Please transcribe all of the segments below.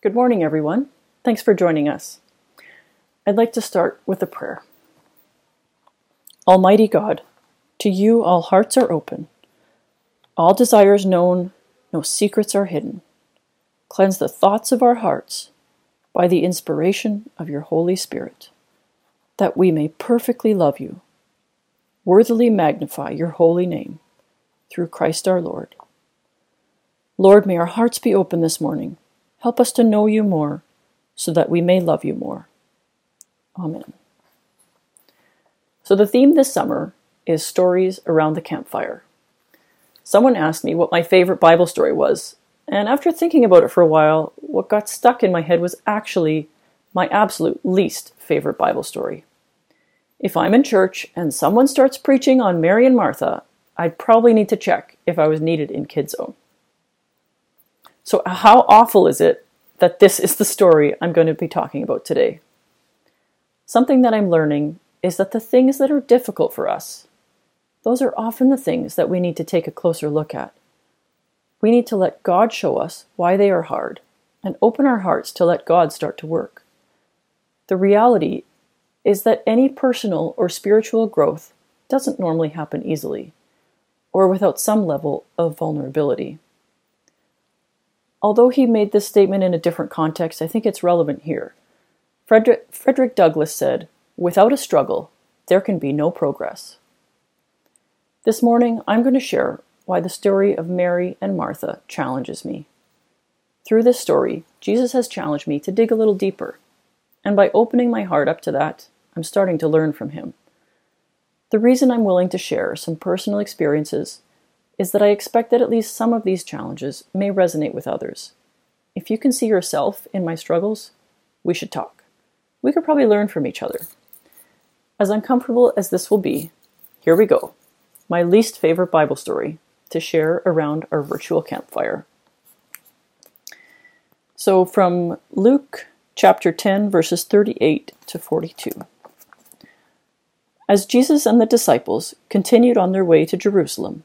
Good morning, everyone. Thanks for joining us. I'd like to start with a prayer. Almighty God, to you all hearts are open, all desires known, no secrets are hidden. Cleanse the thoughts of our hearts by the inspiration of your Holy Spirit, that we may perfectly love you, worthily magnify your holy name, through Christ our Lord. Lord, may our hearts be open this morning Help us to know you more so that we may love you more. Amen. So, the theme this summer is stories around the campfire. Someone asked me what my favorite Bible story was, and after thinking about it for a while, what got stuck in my head was actually my absolute least favorite Bible story. If I'm in church and someone starts preaching on Mary and Martha, I'd probably need to check if I was needed in Kids Zone. So, how awful is it that this is the story I'm going to be talking about today? Something that I'm learning is that the things that are difficult for us, those are often the things that we need to take a closer look at. We need to let God show us why they are hard and open our hearts to let God start to work. The reality is that any personal or spiritual growth doesn't normally happen easily or without some level of vulnerability. Although he made this statement in a different context, I think it's relevant here. Frederick, Frederick Douglass said, Without a struggle, there can be no progress. This morning, I'm going to share why the story of Mary and Martha challenges me. Through this story, Jesus has challenged me to dig a little deeper, and by opening my heart up to that, I'm starting to learn from him. The reason I'm willing to share some personal experiences is that I expect that at least some of these challenges may resonate with others. If you can see yourself in my struggles, we should talk. We could probably learn from each other. As uncomfortable as this will be, here we go. My least favorite Bible story to share around our virtual campfire. So, from Luke chapter 10, verses 38 to 42. As Jesus and the disciples continued on their way to Jerusalem,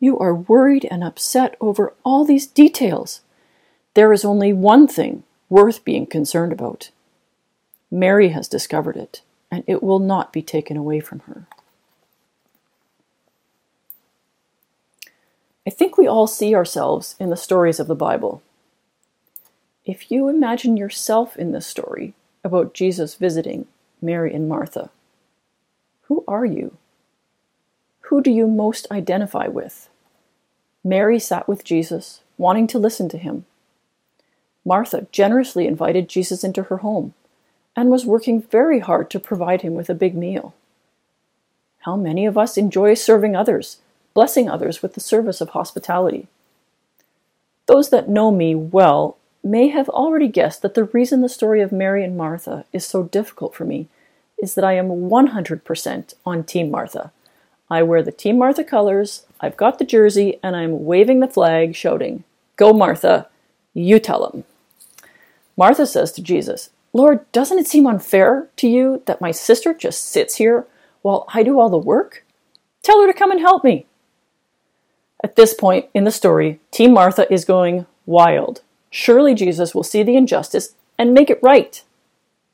you are worried and upset over all these details. There is only one thing worth being concerned about. Mary has discovered it, and it will not be taken away from her. I think we all see ourselves in the stories of the Bible. If you imagine yourself in this story about Jesus visiting Mary and Martha, who are you? Who do you most identify with? Mary sat with Jesus, wanting to listen to him. Martha generously invited Jesus into her home and was working very hard to provide him with a big meal. How many of us enjoy serving others, blessing others with the service of hospitality? Those that know me well may have already guessed that the reason the story of Mary and Martha is so difficult for me is that I am 100% on Team Martha. I wear the Team Martha colors, I've got the jersey, and I'm waving the flag, shouting, Go, Martha, you tell him. Martha says to Jesus, Lord, doesn't it seem unfair to you that my sister just sits here while I do all the work? Tell her to come and help me. At this point in the story, Team Martha is going wild. Surely Jesus will see the injustice and make it right.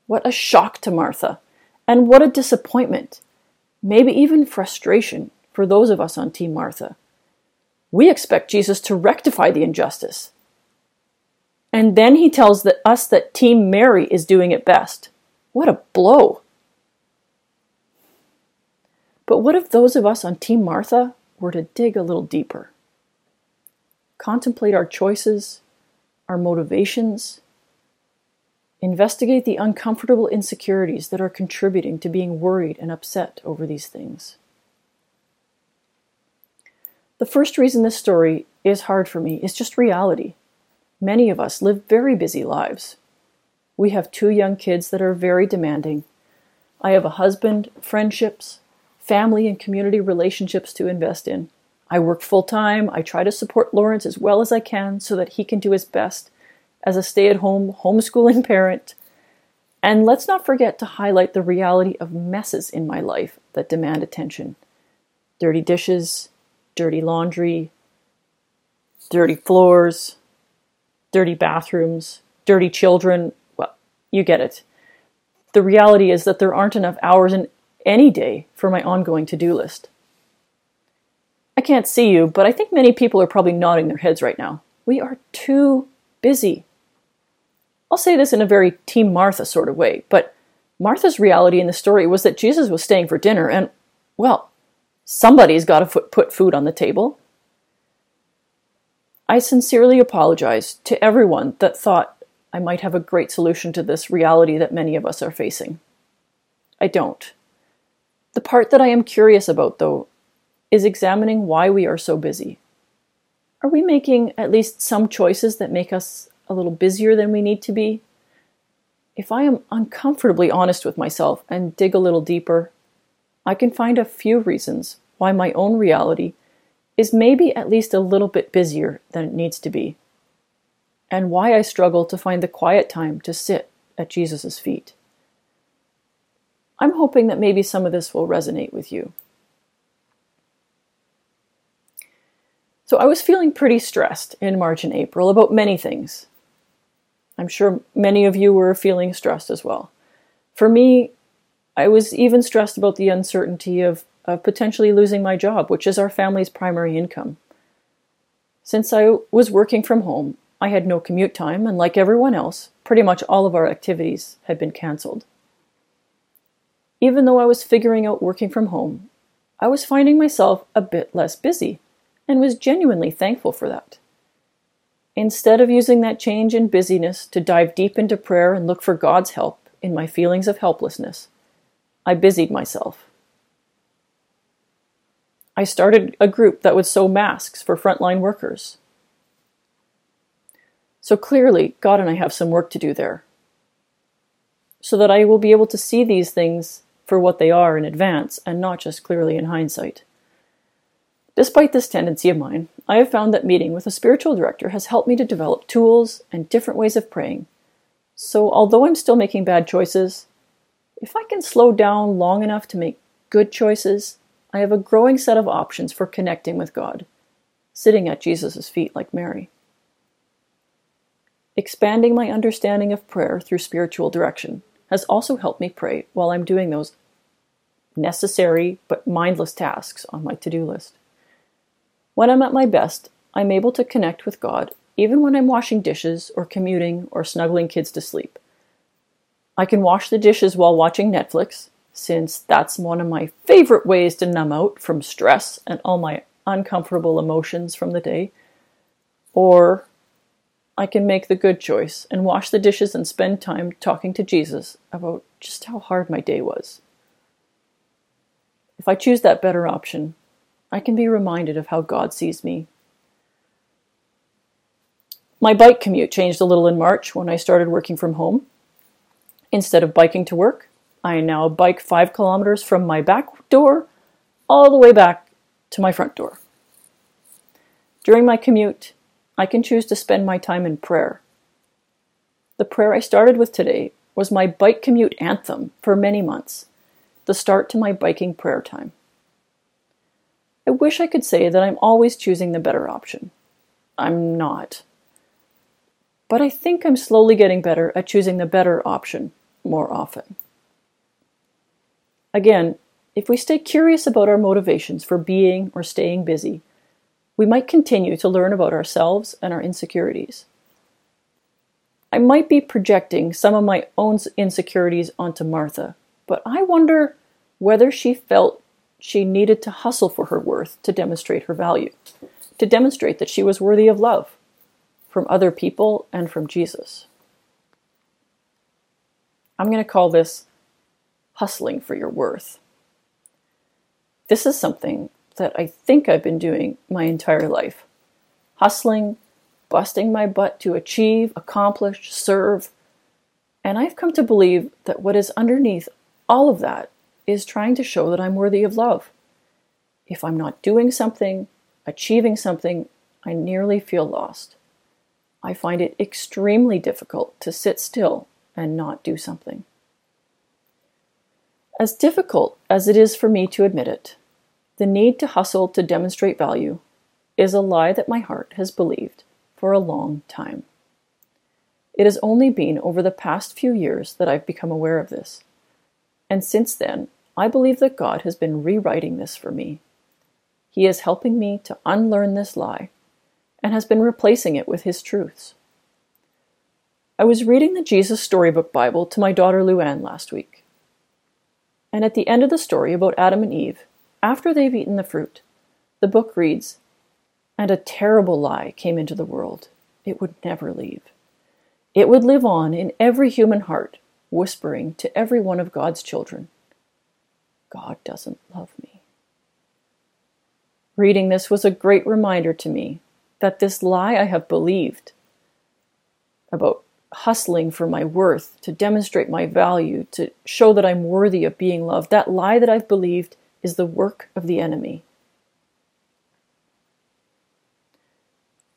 What a shock to Martha, and what a disappointment maybe even frustration for those of us on Team Martha. We expect Jesus to rectify the injustice. And then he tells that us that Team Mary is doing it best. What a blow. But what if those of us on Team Martha were to dig a little deeper? Contemplate our choices, our motivations, Investigate the uncomfortable insecurities that are contributing to being worried and upset over these things. The first reason this story is hard for me is just reality. Many of us live very busy lives. We have two young kids that are very demanding. I have a husband, friendships, family, and community relationships to invest in. I work full time. I try to support Lawrence as well as I can so that he can do his best as a stay at home homeschooling parent. And let's not forget to highlight the reality of messes in my life that demand attention dirty dishes, dirty laundry, dirty floors, dirty bathrooms, dirty children. Well, you get it. The reality is that there aren't enough hours in any day for my ongoing to do list. I can't see you, but I think many people are probably nodding their heads right now. We are too busy. I'll say this in a very Team Martha sort of way, but Martha's reality in the story was that Jesus was staying for dinner, and, well, somebody's got to put food on the table. I sincerely apologize to everyone that thought I might have a great solution to this reality that many of us are facing. I don't. The part that I am curious about, though, is examining why we are so busy. Are we making at least some choices that make us a little busier than we need to be? If I am uncomfortably honest with myself and dig a little deeper, I can find a few reasons why my own reality is maybe at least a little bit busier than it needs to be, and why I struggle to find the quiet time to sit at Jesus' feet. I'm hoping that maybe some of this will resonate with you. So I was feeling pretty stressed in March and April about many things. I'm sure many of you were feeling stressed as well. For me, I was even stressed about the uncertainty of of potentially losing my job, which is our family's primary income. Since I was working from home, I had no commute time, and like everyone else, pretty much all of our activities had been cancelled. Even though I was figuring out working from home, I was finding myself a bit less busy and was genuinely thankful for that. Instead of using that change in busyness to dive deep into prayer and look for God's help in my feelings of helplessness, I busied myself I started a group that would sew masks for frontline workers. So clearly, God and I have some work to do there. So that I will be able to see these things for what they are in advance and not just clearly in hindsight. Despite this tendency of mine, I have found that meeting with a spiritual director has helped me to develop tools and different ways of praying. So, although I'm still making bad choices, if I can slow down long enough to make good choices, I have a growing set of options for connecting with God, sitting at Jesus' feet like Mary. Expanding my understanding of prayer through spiritual direction has also helped me pray while I'm doing those necessary but mindless tasks on my to do list. When I'm at my best, I'm able to connect with God even when I'm washing dishes or commuting or snuggling kids to sleep. I can wash the dishes while watching Netflix, since that's one of my favorite ways to numb out from stress and all my uncomfortable emotions from the day. Or I can make the good choice and wash the dishes and spend time talking to Jesus about just how hard my day was. If I choose that better option, I can be reminded of how God sees me. My bike commute changed a little in March when I started working from home. Instead of biking to work, I now bike five kilometers from my back door all the way back to my front door. During my commute, I can choose to spend my time in prayer. The prayer I started with today was my bike commute anthem for many months, the start to my biking prayer time. I wish I could say that I'm always choosing the better option. I'm not. But I think I'm slowly getting better at choosing the better option more often. Again, if we stay curious about our motivations for being or staying busy, we might continue to learn about ourselves and our insecurities. I might be projecting some of my own insecurities onto Martha, but I wonder whether she felt she needed to hustle for her worth to demonstrate her value, to demonstrate that she was worthy of love from other people and from Jesus. I'm going to call this hustling for your worth. This is something that I think I've been doing my entire life hustling, busting my butt to achieve, accomplish, serve, And I've come to believe that what is underneath all of that is trying to show that I'm worthy of love. If I'm not doing something, achieving something, I nearly feel lost. I find it extremely difficult to sit still and not do something. As difficult as it is for me to admit it, the need to hustle to demonstrate value is a lie that my heart has believed for a long time. It has only been over the past few years that I've become aware of this. And since then, I believe that God has been rewriting this for me. He is helping me to unlearn this lie and has been replacing it with His truths. I was reading the Jesus Storybook Bible to my daughter Luann last week. And at the end of the story about Adam and Eve, after they've eaten the fruit, the book reads, And a terrible lie came into the world. It would never leave. It would live on in every human heart, whispering to every one of God's children, God doesn't love me. Reading this was a great reminder to me that this lie I have believed about hustling for my worth, to demonstrate my value, to show that I'm worthy of being loved, that lie that I've believed is the work of the enemy.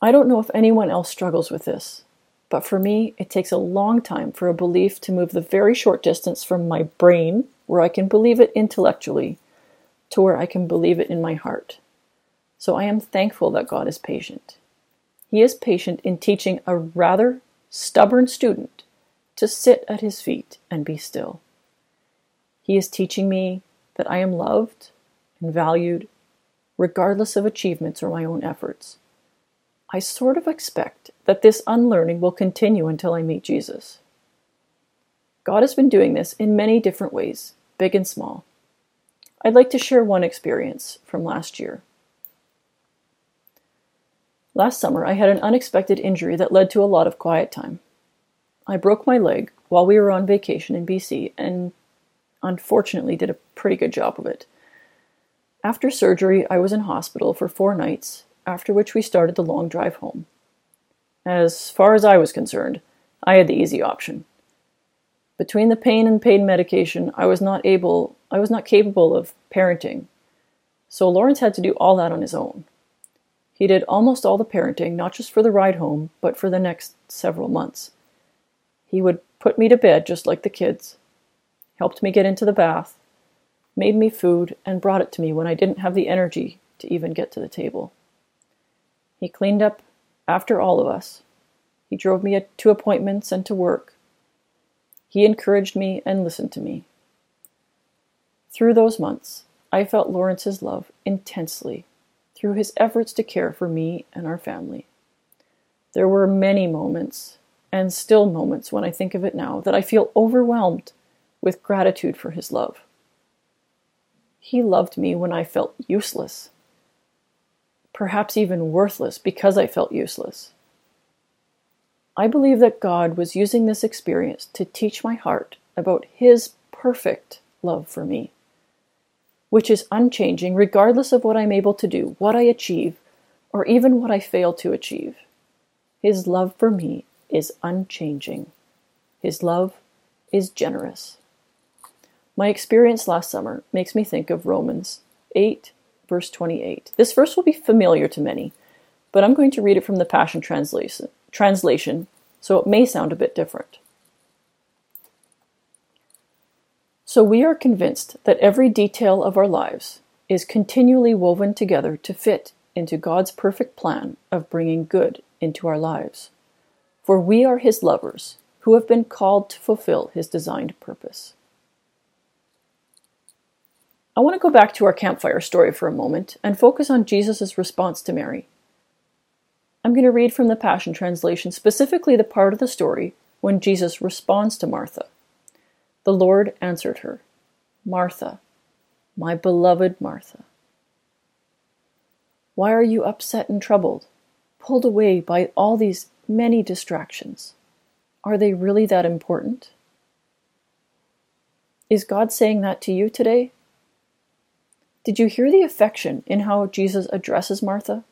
I don't know if anyone else struggles with this, but for me, it takes a long time for a belief to move the very short distance from my brain, where I can believe it intellectually, to where I can believe it in my heart. So I am thankful that God is patient. He is patient in teaching a rather stubborn student to sit at his feet and be still. He is teaching me that I am loved and valued, regardless of achievements or my own efforts. I sort of expect that this unlearning will continue until I meet Jesus. God has been doing this in many different ways, big and small. I'd like to share one experience from last year. Last summer, I had an unexpected injury that led to a lot of quiet time. I broke my leg while we were on vacation in BC and unfortunately did a pretty good job of it. After surgery, I was in hospital for four nights, after which we started the long drive home. As far as I was concerned, I had the easy option. Between the pain and pain medication, I was not able, I was not capable of parenting. So Lawrence had to do all that on his own. He did almost all the parenting, not just for the ride home, but for the next several months. He would put me to bed just like the kids, helped me get into the bath, made me food, and brought it to me when I didn't have the energy to even get to the table. He cleaned up after all of us. He drove me to appointments and to work. He encouraged me and listened to me. Through those months, I felt Lawrence's love intensely through his efforts to care for me and our family. There were many moments, and still moments when I think of it now, that I feel overwhelmed with gratitude for his love. He loved me when I felt useless, perhaps even worthless because I felt useless. I believe that God was using this experience to teach my heart about His perfect love for me which is unchanging regardless of what I'm able to do, what I achieve, or even what I fail to achieve. His love for me is unchanging. His love is generous. My experience last summer makes me think of Romans 8, verse 28. This verse will be familiar to many, but I'm going to read it from the Passion Translation, translation so it may sound a bit different. So we are convinced that every detail of our lives is continually woven together to fit into God's perfect plan of bringing good into our lives. For we are His lovers who have been called to fulfill His designed purpose. I want to go back to our campfire story for a moment and focus on Jesus' response to Mary. I'm going to read from the Passion Translation, specifically the part of the story when Jesus responds to Martha. The Lord answered her, Martha, my beloved Martha. Why are you upset and troubled, pulled away by all these many distractions? Are they really that important? Is God saying that to you today? Did you hear the affection in how Jesus addresses Martha?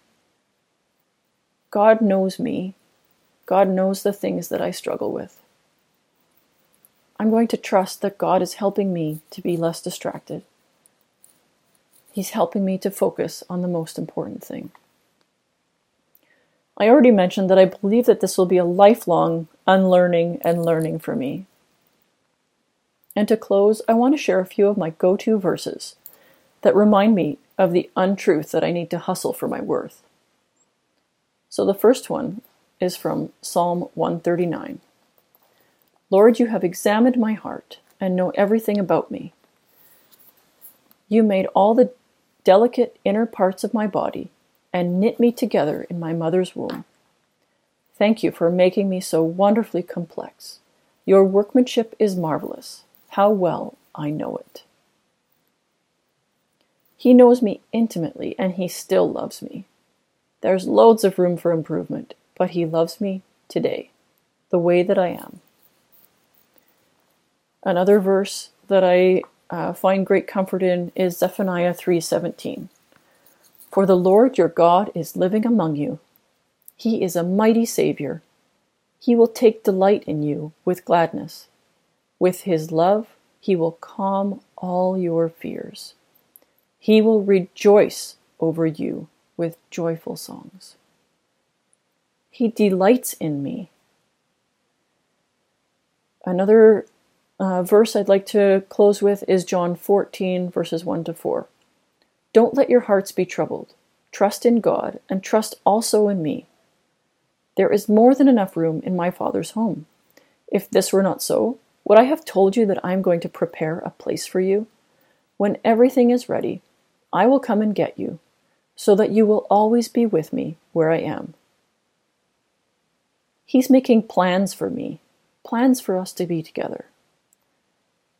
God knows me. God knows the things that I struggle with. I'm going to trust that God is helping me to be less distracted. He's helping me to focus on the most important thing. I already mentioned that I believe that this will be a lifelong unlearning and learning for me. And to close, I want to share a few of my go to verses that remind me of the untruth that I need to hustle for my worth. So the first one is from Psalm 139 Lord, you have examined my heart and know everything about me. You made all the delicate inner parts of my body and knit me together in my mother's womb. Thank you for making me so wonderfully complex. Your workmanship is marvelous. How well I know it. He knows me intimately and he still loves me. There's loads of room for improvement, but he loves me today, the way that I am. Another verse that I uh, find great comfort in is Zephaniah 3:17. For the Lord your God is living among you. He is a mighty savior. He will take delight in you with gladness. With his love, he will calm all your fears. He will rejoice over you with joyful songs. He delights in me. Another uh, verse I'd like to close with is John 14, verses 1 to 4. Don't let your hearts be troubled. Trust in God and trust also in me. There is more than enough room in my Father's home. If this were not so, would I have told you that I am going to prepare a place for you? When everything is ready, I will come and get you, so that you will always be with me where I am. He's making plans for me, plans for us to be together.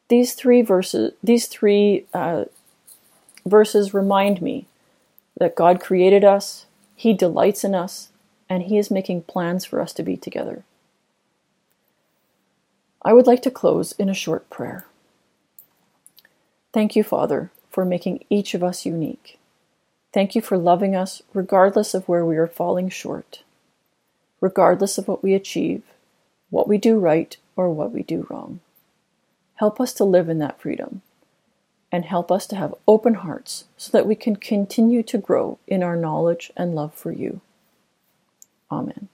These three verses, these three uh, verses remind me that God created us, He delights in us, and He is making plans for us to be together. I would like to close in a short prayer. Thank you, Father, for making each of us unique. Thank you for loving us regardless of where we are falling short, regardless of what we achieve, what we do right, or what we do wrong. Help us to live in that freedom and help us to have open hearts so that we can continue to grow in our knowledge and love for you. Amen.